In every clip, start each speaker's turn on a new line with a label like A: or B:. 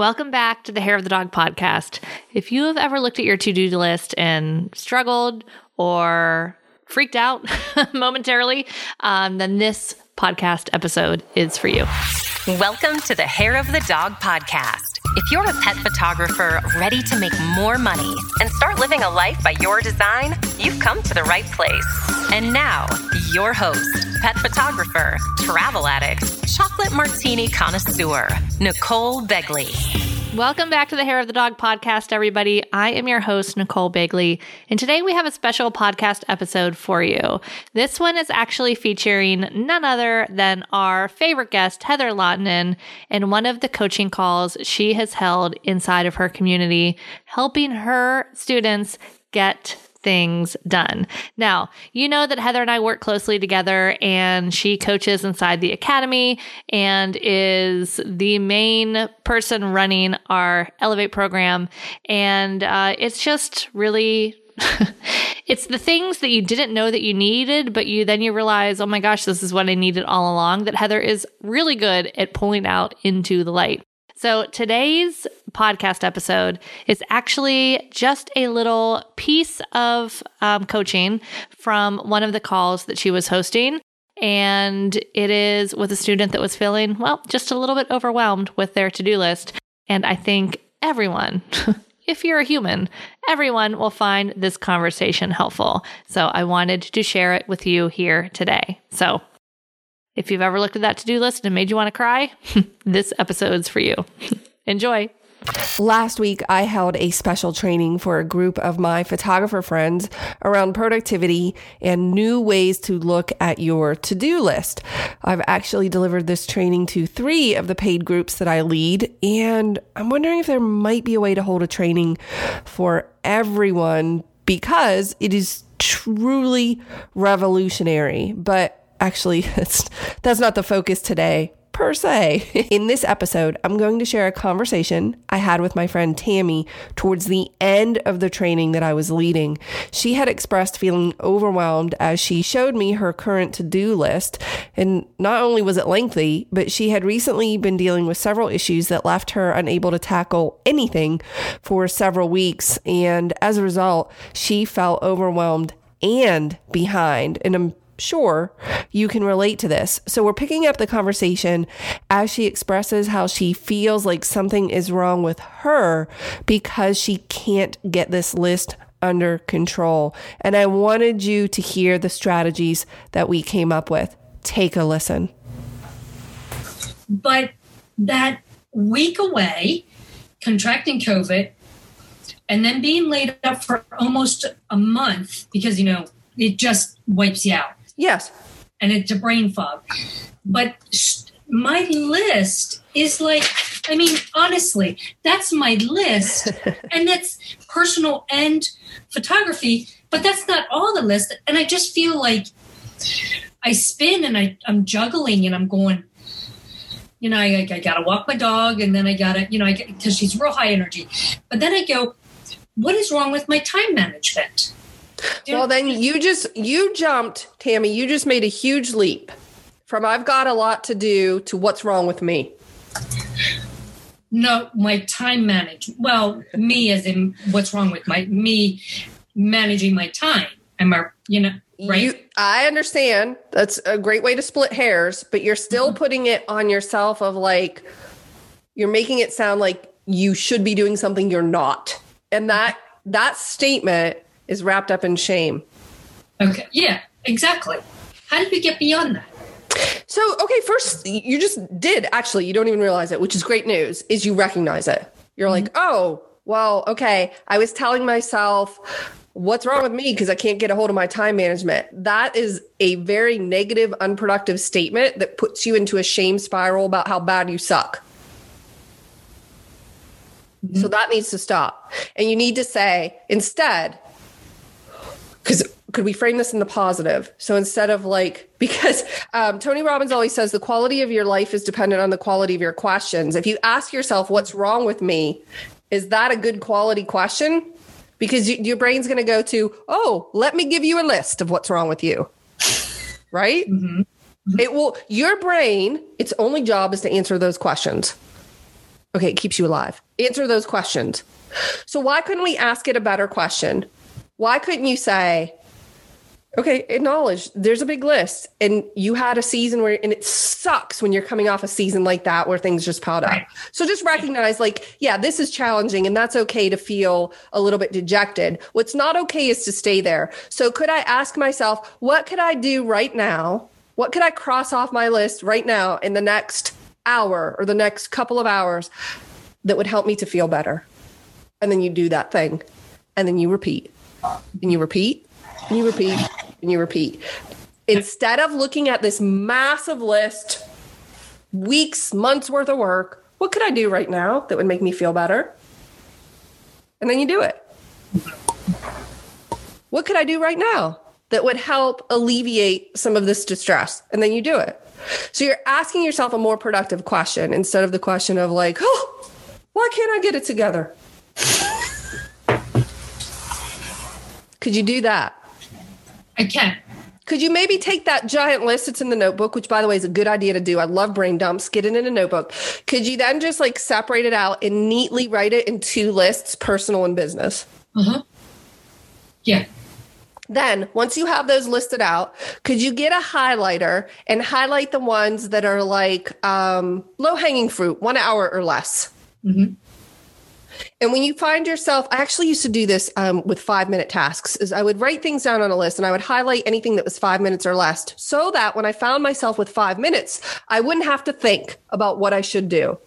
A: Welcome back to the Hair of the Dog podcast. If you have ever looked at your to do list and struggled or freaked out momentarily, um, then this podcast episode is for you.
B: Welcome to the Hair of the Dog podcast. If you're a pet photographer ready to make more money and start living a life by your design, you've come to the right place. And now, your host, pet photographer, travel addict, chocolate martini connoisseur, Nicole Begley.
A: Welcome back to the Hair of the Dog podcast, everybody. I am your host, Nicole Begley, and today we have a special podcast episode for you. This one is actually featuring none other than our favorite guest, Heather Lahtinen, in one of the coaching calls she has held inside of her community, helping her students get things done. Now, you know that Heather and I work closely together and she coaches inside the academy and is the main person running our Elevate program. And uh, it's just really it's the things that you didn't know that you needed, but you then you realize, oh my gosh, this is what I needed all along. That Heather is really good at pulling out into the light. So today's podcast episode is actually just a little piece of um, coaching from one of the calls that she was hosting. And it is with a student that was feeling, well, just a little bit overwhelmed with their to do list. And I think everyone, if you're a human, everyone will find this conversation helpful. So I wanted to share it with you here today. So if you've ever looked at that to do list and it made you want to cry, this episode's for you. Enjoy.
C: Last week, I held a special training for a group of my photographer friends around productivity and new ways to look at your to do list. I've actually delivered this training to three of the paid groups that I lead, and I'm wondering if there might be a way to hold a training for everyone because it is truly revolutionary. But actually, that's not the focus today per se. In this episode, I'm going to share a conversation I had with my friend Tammy towards the end of the training that I was leading. She had expressed feeling overwhelmed as she showed me her current to do list. And not only was it lengthy, but she had recently been dealing with several issues that left her unable to tackle anything for several weeks. And as a result, she felt overwhelmed and behind. And I'm sure you can relate to this. So we're picking up the conversation as she expresses how she feels like something is wrong with her because she can't get this list under control. And I wanted you to hear the strategies that we came up with. Take a listen.
D: But that week away, contracting COVID, and then being laid up for almost a month because, you know, it just wipes you out.
C: Yes.
D: And it's a brain fog. But my list is like, I mean, honestly, that's my list. and that's personal and photography, but that's not all the list. And I just feel like I spin and I, I'm juggling and I'm going, you know, I, I got to walk my dog and then I got to, you know, because she's real high energy. But then I go, what is wrong with my time management?
C: Well, then you just you jumped, Tammy. You just made a huge leap from I've got a lot to do to what's wrong with me.
D: No, my time management. Well, me as in what's wrong with my me managing my time. Am I, you know, right? You,
C: I understand. That's a great way to split hairs, but you're still mm-hmm. putting it on yourself of like you're making it sound like you should be doing something you're not. And that that statement is wrapped up in shame.
D: Okay. Yeah, exactly. How did we get beyond that?
C: So, okay, first, you just did actually, you don't even realize it, which is great news, is you recognize it. You're mm-hmm. like, oh, well, okay, I was telling myself, what's wrong with me because I can't get a hold of my time management. That is a very negative, unproductive statement that puts you into a shame spiral about how bad you suck. Mm-hmm. So that needs to stop. And you need to say, instead, because could we frame this in the positive? So instead of like, because um, Tony Robbins always says the quality of your life is dependent on the quality of your questions. If you ask yourself, what's wrong with me? Is that a good quality question? Because you, your brain's going to go to, oh, let me give you a list of what's wrong with you. Right? Mm-hmm. It will, your brain, its only job is to answer those questions. Okay, it keeps you alive. Answer those questions. So why couldn't we ask it a better question? Why couldn't you say, okay, acknowledge there's a big list and you had a season where, and it sucks when you're coming off a season like that where things just piled up.
D: Right.
C: So just recognize, like, yeah, this is challenging and that's okay to feel a little bit dejected. What's not okay is to stay there. So could I ask myself, what could I do right now? What could I cross off my list right now in the next hour or the next couple of hours that would help me to feel better? And then you do that thing and then you repeat and you repeat and you repeat and you repeat. Instead of looking at this massive list, weeks, months worth of work, what could I do right now that would make me feel better? And then you do it. What could I do right now that would help alleviate some of this distress? And then you do it. So you're asking yourself a more productive question instead of the question of, like, oh, why can't I get it together? Could you do that?
D: I can.
C: Could you maybe take that giant list that's in the notebook, which by the way is a good idea to do? I love brain dumps. Get it in a notebook. Could you then just like separate it out and neatly write it in two lists, personal and business?
D: Uh-huh. Yeah.
C: Then, once you have those listed out, could you get a highlighter and highlight the ones that are like um, low hanging fruit, one hour or less?
D: Mhm.
C: And when you find yourself, I actually used to do this um, with five minute tasks. Is I would write things down on a list and I would highlight anything that was five minutes or less, so that when I found myself with five minutes, I wouldn't have to think about what I should do.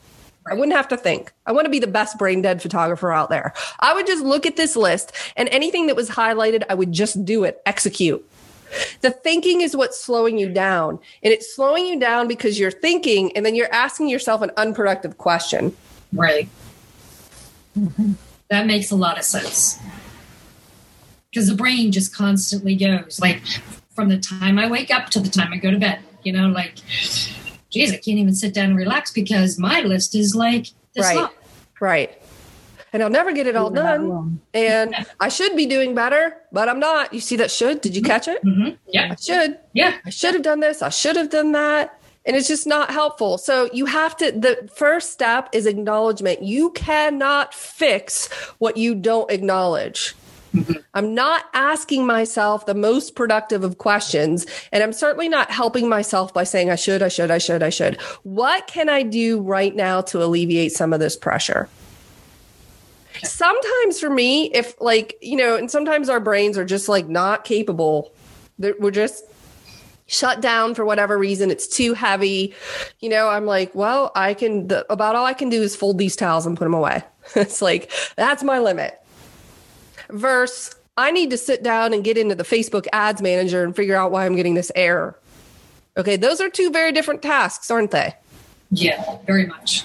C: I wouldn't have to think. I want to be the best brain dead photographer out there. I would just look at this list and anything that was highlighted, I would just do it, execute. The thinking is what's slowing you down. And it's slowing you down because you're thinking and then you're asking yourself an unproductive question.
D: Right. That makes a lot of sense. Because the brain just constantly goes like from the time I wake up to the time I go to bed. You know, like, geez, I can't even sit down and relax because my list is like this
C: Right.
D: long.
C: Right. And I'll never get it all done. And I should be doing better, but I'm not. You see that should? Did you catch it?
D: hmm Yeah.
C: I should.
D: Yeah.
C: I should have done this. I should have done that. And it's just not helpful. So you have to, the first step is acknowledgement. You cannot fix what you don't acknowledge. Mm-hmm. I'm not asking myself the most productive of questions, and I'm certainly not helping myself by saying, I should, I should, I should, I should. What can I do right now to alleviate some of this pressure? Sometimes for me, if like, you know, and sometimes our brains are just like not capable, we're just shut down for whatever reason. It's too heavy. You know i'm like well i can the, about all i can do is fold these towels and put them away. It's like that's my limit. Verse i need to sit down and get into the facebook ads manager and figure out why i'm getting this error. Okay those are two very different tasks aren't they
D: Yeah. Very much.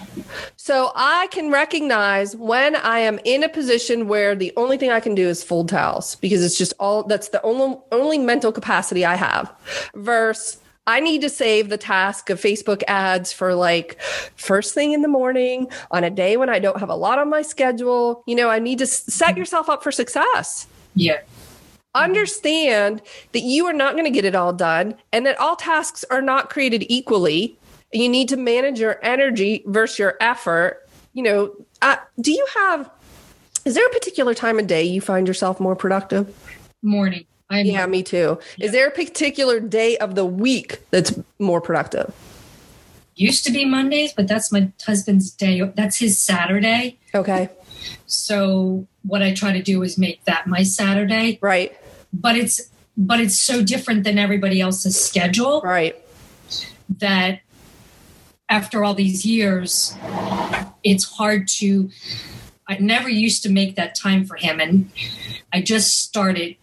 C: so I can recognize when I am in a position where the only thing I can do is fold towels because it's just all that's the only only mental capacity I have. Versus I need to save the task of Facebook ads for like first thing in the morning on a day when I don't have a lot on my schedule. You know, I need to set yourself up for success
D: Yeah.
C: understand that you are not going to get it all done and that all tasks are not created equally. You need to manage your energy versus your effort. You know, uh, do you have, is there a particular time of day you find yourself more productive?
D: Morning. I'm
C: Yeah, me too. Is there a particular day of the week that's more productive?
D: used to be Mondays, but that's my husband's day. That's his Saturday.
C: Okay.
D: So what I try to do is make that my Saturday.
C: Right.
D: But it's but it's so different than everybody else's schedule
C: Right.
D: that after all these years, it's hard to. I never used to make that time for him, and I just started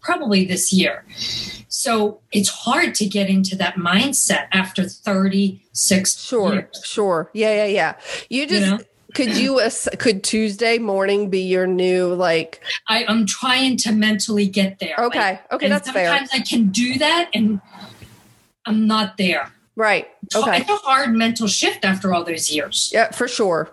D: probably this year. So it's hard to get into that mindset after 36
C: Sure.
D: years.
C: Sure. Yeah. Yeah. Yeah. You just,
D: know?
C: could you, could Tuesday morning be your new like,
D: I, I'm trying to mentally get there.
C: Okay.
D: Like,
C: Okay, that's fair.
D: Sometimes I can do that, and I'm not there.
C: Right. Okay.
D: It's a hard mental shift after all those years.
C: Yeah, for sure.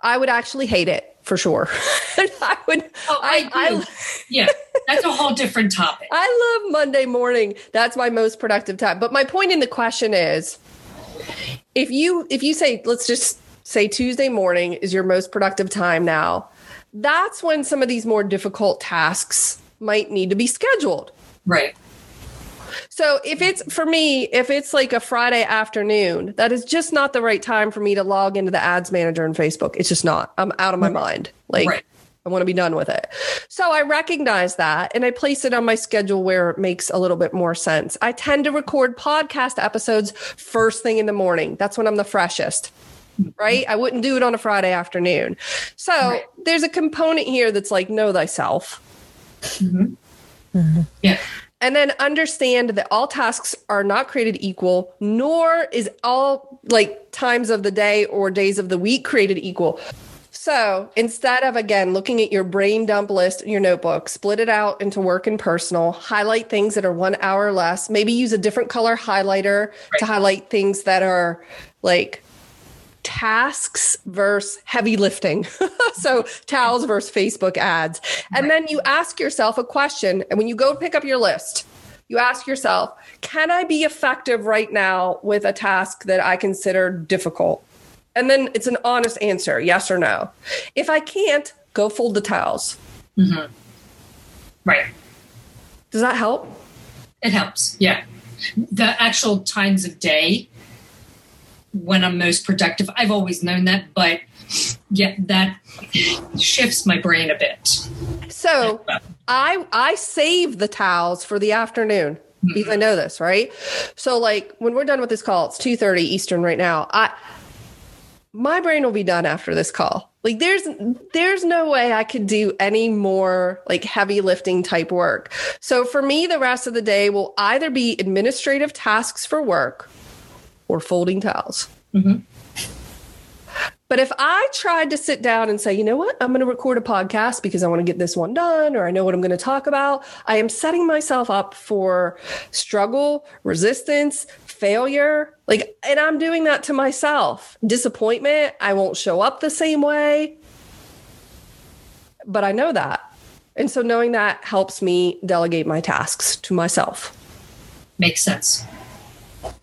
C: I would actually hate it for sure. I would.
D: Oh, I,
C: I,
D: do.
C: I,
D: yeah, that's a whole different topic.
C: I love Monday morning. That's my most productive time. But my point in the question is, if you if you say let's just say Tuesday morning is your most productive time now, that's when some of these more difficult tasks might need to be scheduled.
D: Right.
C: So if it's for me, if it's like a Friday afternoon, that is just not the right time for me to log into the ads manager in Facebook. It's just not. I'm out of my mind. Like
D: Right.
C: I want to be done with it. So I recognize that and I place it on my schedule where it makes a little bit more sense. I tend to record podcast episodes first thing in the morning. That's when I'm the freshest. Right? I wouldn't do it on a Friday afternoon. So
D: Right.
C: there's a component here that's like know thyself. Mm-hmm. Mm-hmm.
D: Yeah.
C: And then understand that all tasks are not created equal, nor is all like times of the day or days of the week created equal. So instead of again looking at your brain dump list in your notebook, split it out into work and personal, highlight things that are one hour less, maybe use a different color highlighter to highlight things that are like tasks versus heavy lifting. so towels versus Facebook ads. And then you ask yourself a question. And when you go pick up your list, you ask yourself, can I be effective right now with a task that I consider difficult? And then it's an honest answer, yes or no. If I can't, go fold the towels. Mm-hmm.
D: Right.
C: Does that help?
D: It helps. Yeah. The actual times of day when I'm most productive, I've always known that, but yeah, that shifts my brain a bit.
C: So I I save the towels for the afternoon mm-hmm. because I know this, right? So like when we're done with this call, it's 2:30 Eastern right now. I my brain will be done after this call. Like there's there's no way I could do any more like heavy lifting type work. So for me the rest of the day will either be administrative tasks for work or folding towels. Mm-hmm. But if I tried to sit down and say, you know what, I'm going to record a podcast because I want to get this one done or I know what I'm going to talk about, I am setting myself up for struggle, resistance, failure. Like, and I'm doing that to myself. Disappointment. I won't show up the same way. But I know that. And so knowing that helps me delegate my tasks to myself.
D: Makes sense.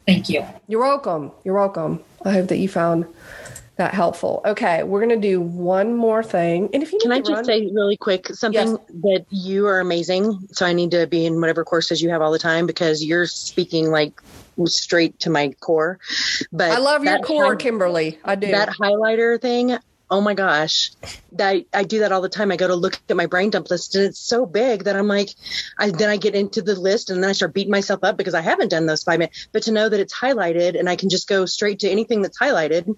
D: Thank you.
C: You're welcome. You're welcome. I hope that you found that helpful. Okay, we're gonna do one more thing. And if you
E: Can I just
C: run-
E: say really quick something
C: Yes.
E: that you are amazing. So I need to be in whatever courses you have all the time because you're speaking like straight to my core. But
C: I love your core,
E: hi-
C: Kimberly. I do.
E: that highlighter thing. Oh my gosh, that I do that all the time. I go to look at my brain dump list and it's so big that I'm like, I then I get into the list and then I start beating myself up because I haven't done those five minutes. But to know that it's highlighted and I can just go straight to anything that's highlighted.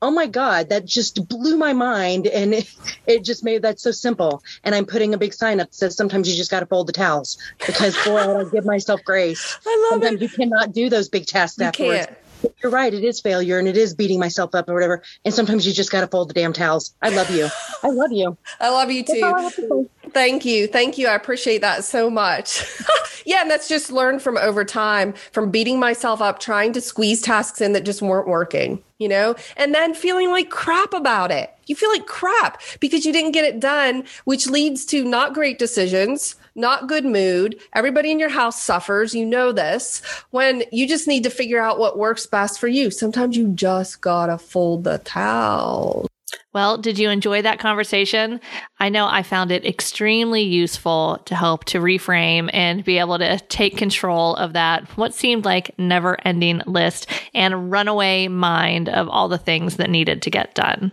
E: Oh my God, that just blew my mind. And it, it just made that so simple. And I'm putting a big sign up that says sometimes you just got to fold the towels because boy, I give myself grace.
C: I love
E: Sometimes
C: it.
E: you cannot do those big tasks
C: You
E: afterwards.
C: can't.
E: You're right. It is failure and it is beating myself up or whatever. And sometimes you just got to fold the damn towels. I love you. I love you.
C: I love you
E: That's all I
C: too.
E: to.
C: Thank you. Thank you. I appreciate that so much. yeah, and that's just learned from over time, from beating myself up, trying to squeeze tasks in that just weren't working, you know, and then feeling like crap about it. You feel like crap because you didn't get it done, which leads to not great decisions, not good mood. Everybody in your house suffers. You know this when you just need to figure out what works best for you. Sometimes you just gotta fold the towel.
A: Well, did you enjoy that conversation? I know I found it extremely useful to help to reframe and be able to take control of that, what seemed like never ending list and runaway mind of all the things that needed to get done.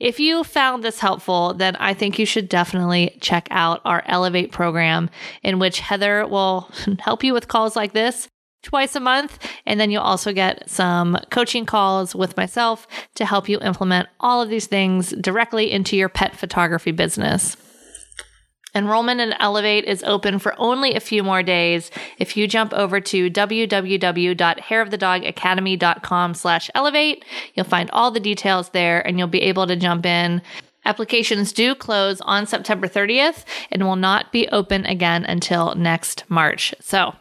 A: If you found this helpful, then I think you should definitely check out our Elevate program, in which Heather will help you with calls like this twice a month. And then you'll also get some coaching calls with myself to help you implement all of these things directly into your pet photography business. Enrollment in Elevate is open for only a few more days. If you jump over to www.hairofthedogacademy.com slash elevate, you'll find all the details there and you'll be able to jump in. Applications do close on September 30th and will not be open again until next March. So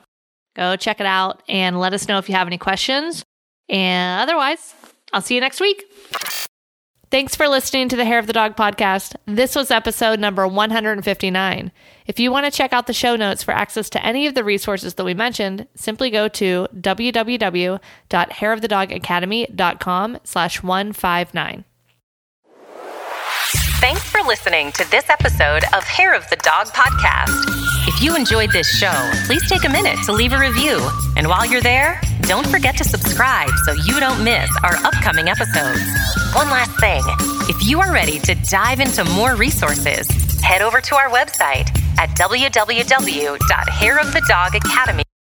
A: Go check it out and let us know if you have any questions. And otherwise, I'll see you next week. Thanks for listening to the Hair of the Dog podcast. This was episode number 159. If you want to check out the show notes for access to any of the resources that we mentioned, simply go to www.hairofthedogacademy.com slash 159.
B: Thanks for listening to this episode of Hair of the Dog podcast. If you enjoyed this show, please take a minute to leave a review. And while you're there, don't forget to subscribe so you don't miss our upcoming episodes. One last thing if you are ready to dive into more resources, head over to our website at www.hairofthedogacademy.com